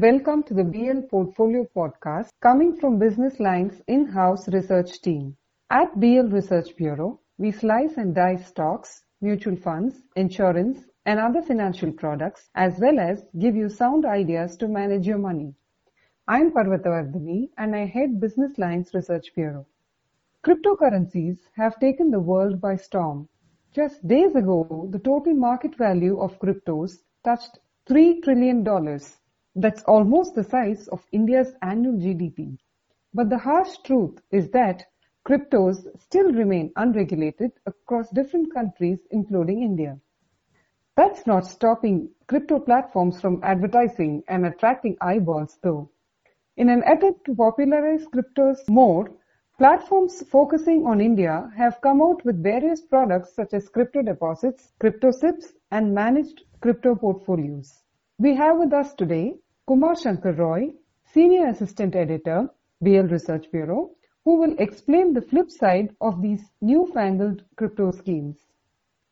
Welcome to the BL Portfolio Podcast coming from Business Line's in-house research team. At BL Research Bureau, we slice and dice stocks, mutual funds, insurance, and other financial products, as well as give you sound ideas to manage your money. I'm Parvatha Vardhini and I head Business Line's Research Bureau. Cryptocurrencies have taken the world by storm. Just days ago, the total market value of cryptos touched $3 trillion. That's almost the size of India's annual GDP. But the harsh truth is that cryptos still remain unregulated across different countries, including India. That's not stopping crypto platforms from advertising and attracting eyeballs though. In an attempt to popularize cryptos more, platforms focusing on India have come out with various products such as crypto deposits, crypto SIPs, and managed crypto portfolios. We have with us today Kumar Shankar Roy, Senior Assistant Editor, BL Research Bureau, who will explain the flip side of these newfangled crypto schemes.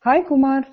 Hi Kumar.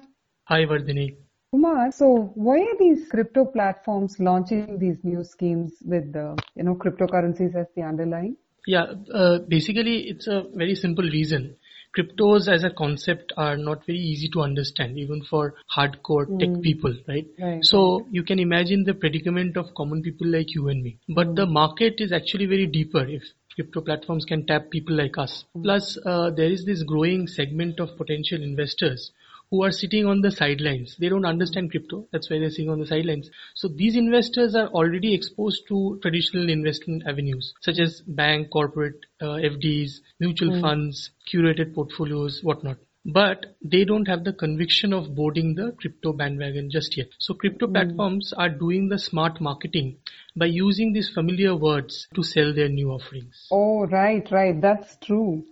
Hi Vardhini. Kumar, so why are these crypto platforms launching these new schemes with the, you know, cryptocurrencies as the underlying? Yeah, uh, basically it's a very simple reason. Cryptos as a concept are not very easy to understand even for hardcore mm. tech people, right? right? So you can imagine the predicament of common people like you and me. But mm. the market is actually very deeper if crypto platforms can tap people like us. Plus, uh, there is this growing segment of potential investors who are sitting on the sidelines. They don't understand crypto. That's why they're sitting on the sidelines. So these investors are already exposed to traditional investment avenues such as bank, corporate, uh, FDs, mutual mm. funds, curated portfolios, whatnot but they don't have the conviction of boarding the crypto bandwagon just yet. So crypto mm. platforms are doing the smart marketing by using these familiar words to sell their new offerings. Oh, right, right. That's true.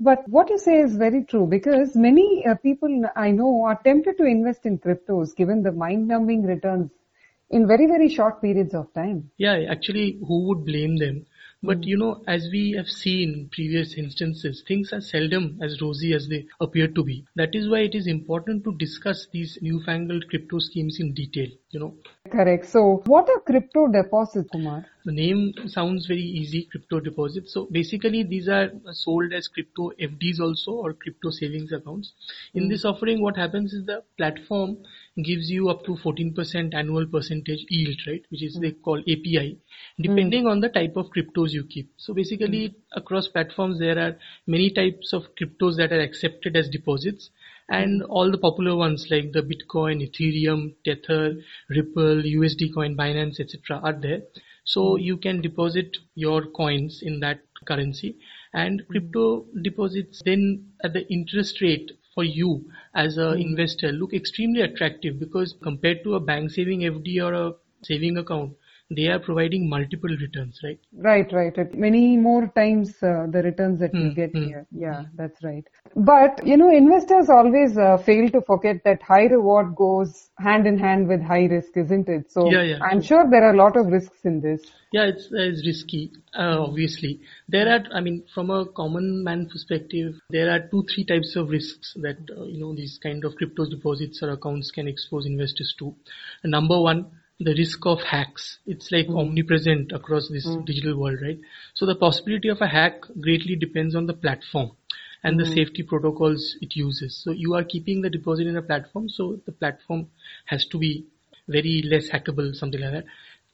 But what you say is very true because many uh, people I know are tempted to invest in cryptos given the mind-numbing returns in very, very short periods of time. Yeah, actually, who would blame them? But hmm. you know, as we have seen in previous instances, things are seldom as rosy as they appear to be. That is why it is important to discuss these newfangled crypto schemes in detail, you know. Correct. So what are crypto deposits, Kumar? The name sounds very easy, crypto deposits. So basically these are sold as crypto FDs also or crypto savings accounts. In mm. this offering, what happens is the platform gives you up to 14% annual percentage yield, right? Which is mm. they call APY, depending mm. on the type of cryptos you keep. So basically, mm. across platforms, there are many types of cryptos that are accepted as deposits, and all the popular ones like the Bitcoin, Ethereum, Tether, Ripple, USD Coin, Binance, etc. are there. So you can deposit your coins in that currency, and crypto deposits then at the interest rate for you as an mm. investor look extremely attractive because compared to a bank saving FD or a saving account, they are providing multiple returns, right? Right, right. Many more times uh, the returns that mm, you get mm, here. Yeah, mm. that's right. But, you know, investors always uh, fail to forget that high reward goes hand in hand with high risk, isn't it? So yeah, yeah, I'm sure there are a lot of risks in this. Yeah, it's, it's risky, uh, obviously. There are, I mean, from a common man perspective, there are two, three types of risks that, uh, you know, these kind of crypto deposits or accounts can expose investors to. Number one, the risk of hacks. It's like mm. omnipresent across this mm. digital world, right? So the possibility of a hack greatly depends on the platform and the hmm. safety protocols it uses. So you are keeping the deposit in a platform, so the platform has to be very less hackable, something like that.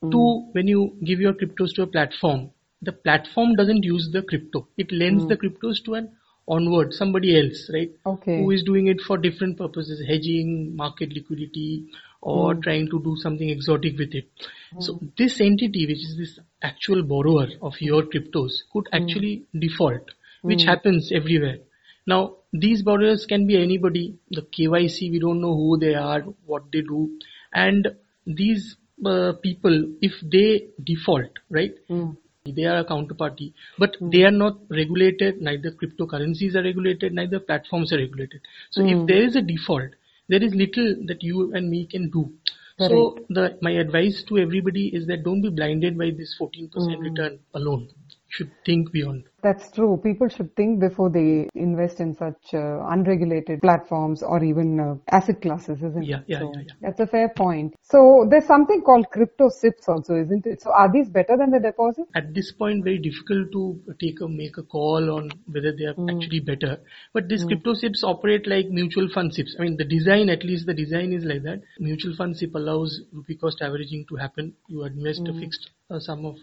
Hmm. Two, when you give your cryptos to a platform, the platform doesn't use the crypto. It lends hmm. the cryptos to an onward somebody else, right? Okay. Who is doing it for different purposes, hedging, market liquidity, or mm. trying to do something exotic with it. Mm. So this entity, which is this actual borrower of your cryptos, could hmm. actually default, which hmm. happens everywhere. Now, these borrowers can be anybody. The KYC, we don't know who they are, what they do, and these uh, people, if they default, right? Mm. They are a counterparty, but mm. they are not regulated. Neither cryptocurrencies are regulated, neither platforms are regulated. So if hmm. there is a default, there is little that you and me can do. Correct. So the my advice to everybody is that don't be blinded by this 14% mm. return alone. You should think beyond. That's true. People should think before they invest in such uh, unregulated platforms or even uh, asset classes, isn't Yeah, it? yeah, so yeah, yeah. That's a fair point. So there's something called crypto SIPs also, isn't it? So are these better than the deposit? At this point, very difficult to take a make a call on whether they are actually better. But these crypto SIPs operate like mutual fund SIPs. I mean, the design, at least the design is like that. Mutual fund SIP allows rupee cost averaging to happen. You invest a fixed uh, sum of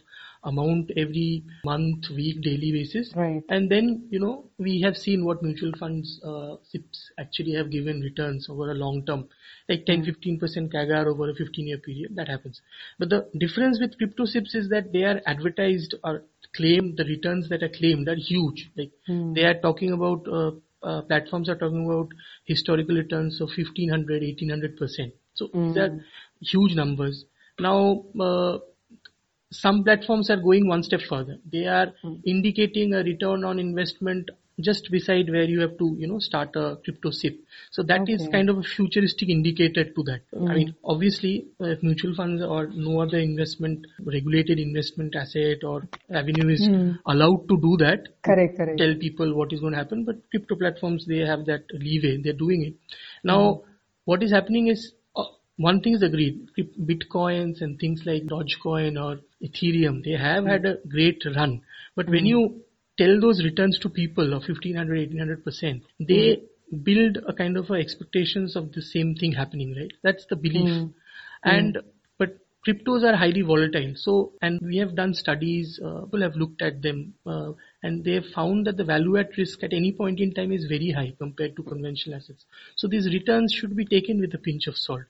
amount every month, week, daily basis. Right. And then, you know, we have seen what mutual funds, uh, SIPs actually have given returns over a long term, like 10, 15% CAGR over a 15 year period. That happens. But the difference with crypto SIPs is that they are advertised or claimed, the returns that are claimed are huge. Like they are talking about, uh, uh, platforms are talking about historical returns of 1500, 1800%. So these are huge numbers. Now, uh, some platforms are going one step further. They are hmm. indicating a return on investment just beside where you have to, you know, start a crypto SIP. So that is Okay. kind of a futuristic indicator to that. I hmm. mean, obviously, uh, if mutual funds or no other investment, regulated investment asset or avenue is hmm. allowed to do that, Correct, correct. tell people what is going to happen. But crypto platforms, they have that leeway. They're doing it. Now, what is happening is one thing is agreed. Bitcoins and things like Dogecoin or Ethereum, they have had a great run. But when you tell those returns to people of 1500, 1800 percent, they build a kind of a expectations of the same thing happening, right? That's the belief. And but cryptos are highly volatile. So, and we have done studies, uh, people have looked at them, uh, and they have found that the value at risk at any point in time is very high compared to conventional assets. So these returns should be taken with a pinch of salt.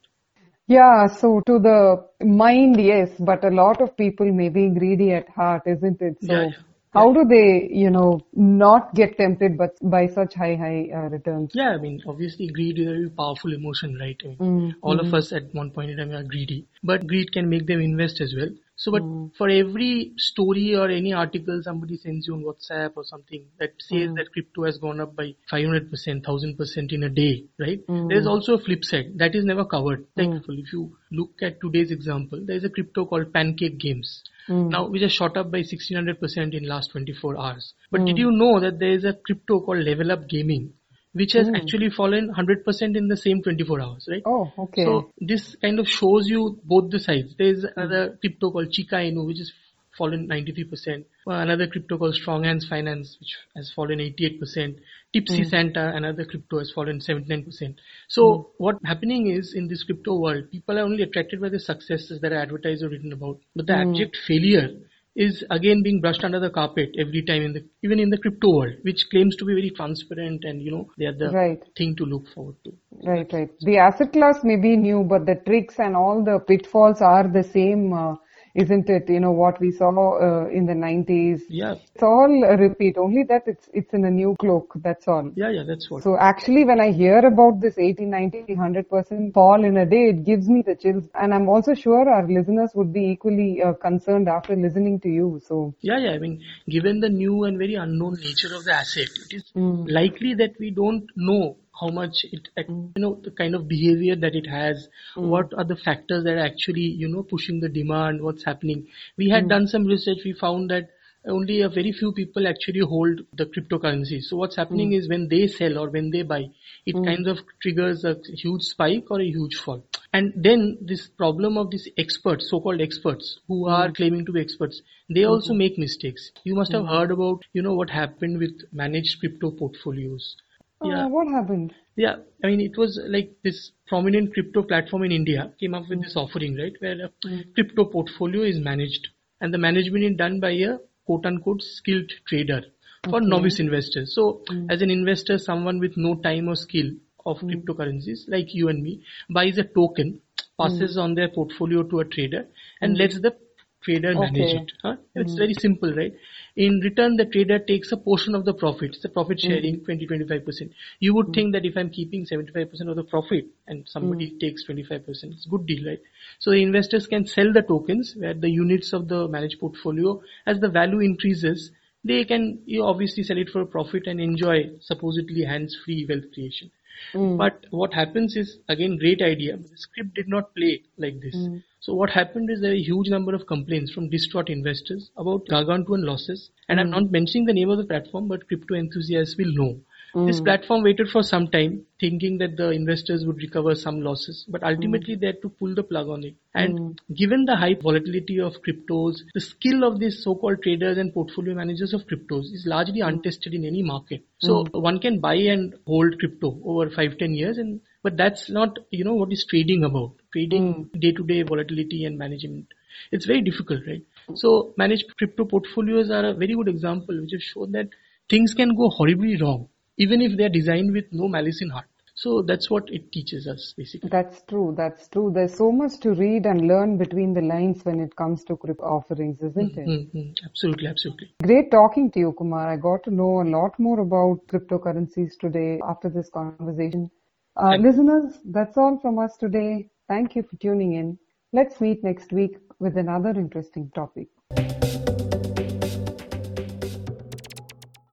Yeah, so to the mind, yes, but a lot of people may be greedy at heart, isn't it? So Yeah, yeah. how do they, you know, not get tempted but by such high, high uh, returns? Yeah, I mean, obviously greed is a very powerful emotion, right? I mean, all of us at one point in time are greedy, but greed can make them invest as well. So, but hmm. for every story or any article somebody sends you on WhatsApp or something that says hmm. that crypto has gone up by 500%, 1000% in a day, right? Hmm. There's also a flip side that is never covered. Thankful. If you look at today's example, there is a crypto called Pancake Games. Now, which has shot up by 1600% in last 24 hours. But did you know that there is a crypto called Level Up Gaming, which has hmm. actually fallen 100% in the same 24 hours, right? Oh, okay. So this kind of shows you both the sides. There is hmm. another crypto called Chica Inu, which has fallen 93%. Uh, Another crypto called Strong Hands Finance, which has fallen 88%. Tipsy hmm. Santa, another crypto has fallen 79%. So what happening is in this crypto world, people are only attracted by the successes that are advertised or written about. But the abject failure is again being brushed under the carpet every time in the even in the crypto world, which claims to be very transparent and you know they are the Right. thing to look forward to. Right, right. The asset class may be new, but the tricks and all the pitfalls are the same, uh, isn't it? You know, what we saw uh, in the 90s. Yeah, It's all a repeat, only that it's, it's in a new cloak, that's all. yeah, yeah. That's what. So actually when I hear about this 80, 90, 100% fall in a day, it gives me the chills. And I'm also sure our listeners would be equally uh, concerned after listening to you. So, Yeah, yeah. I mean, given the new and very unknown nature of the asset, it is likely that we don't know how much it, you know, the kind of behavior that it has, hmm. what are the factors that are actually, you know, pushing the demand, what's happening. We had hmm. done some research, we found that only a very few people actually hold the cryptocurrency. So what's happening hmm. is when they sell or when they buy, it kind of triggers a huge spike or a huge fall. And then this problem of these experts, so-called experts, who are claiming to be experts, they also make mistakes. You must have heard about, you know, what happened with managed crypto portfolios. Uh, what happened? Yeah, I mean, it was like this prominent crypto platform in India came up with this mm. offering, right, where a mm. crypto portfolio is managed and the management is done by a quote unquote skilled trader for novice investors. So, mm. as an investor, someone with no time or skill of cryptocurrencies like you and me buys a token, passes on their portfolio to a trader, and lets the trader manage Okay. it. Huh? It's hmm. very simple, right? In return, the trader takes a portion of the profit. It's a profit sharing, 20-25%. You would hmm. think that if I'm keeping 75% of the profit and somebody hmm. takes 25%, it's a good deal, right? So the investors can sell the tokens where the units of the managed portfolio, as the value increases, they can you obviously sell it for a profit and enjoy supposedly hands-free wealth creation. Mm. But what happens is again great idea. The script did not play like this. Mm. So what happened is there were a huge number of complaints from distraught investors about gargantuan losses. And mm. I'm not mentioning the name of the platform, but crypto enthusiasts will know. Mm. This platform waited for some time, thinking that the investors would recover some losses, but ultimately mm. they had to pull the plug on it. And mm. given the high volatility of cryptos, the skill of these so-called traders and portfolio managers of cryptos is largely mm. untested in any market. So mm. one can buy and hold crypto over five, ten years, and but that's not you know what is trading about. Trading mm. day-to-day volatility and management. It's very difficult, right? So managed crypto portfolios are a very good example, which have shown that things can go horribly wrong even if they're designed with no malice in heart. So that's what it teaches us basically. That's true. That's true. There's so much to read and learn between the lines when it comes to crypto offerings, isn't mm-hmm, it? Mm-hmm. Absolutely, absolutely. Great talking to you, Kumar. I got to know a lot more about cryptocurrencies today after this conversation. Uh, listeners, that's all from us today. Thank you for tuning in. Let's meet next week with another interesting topic.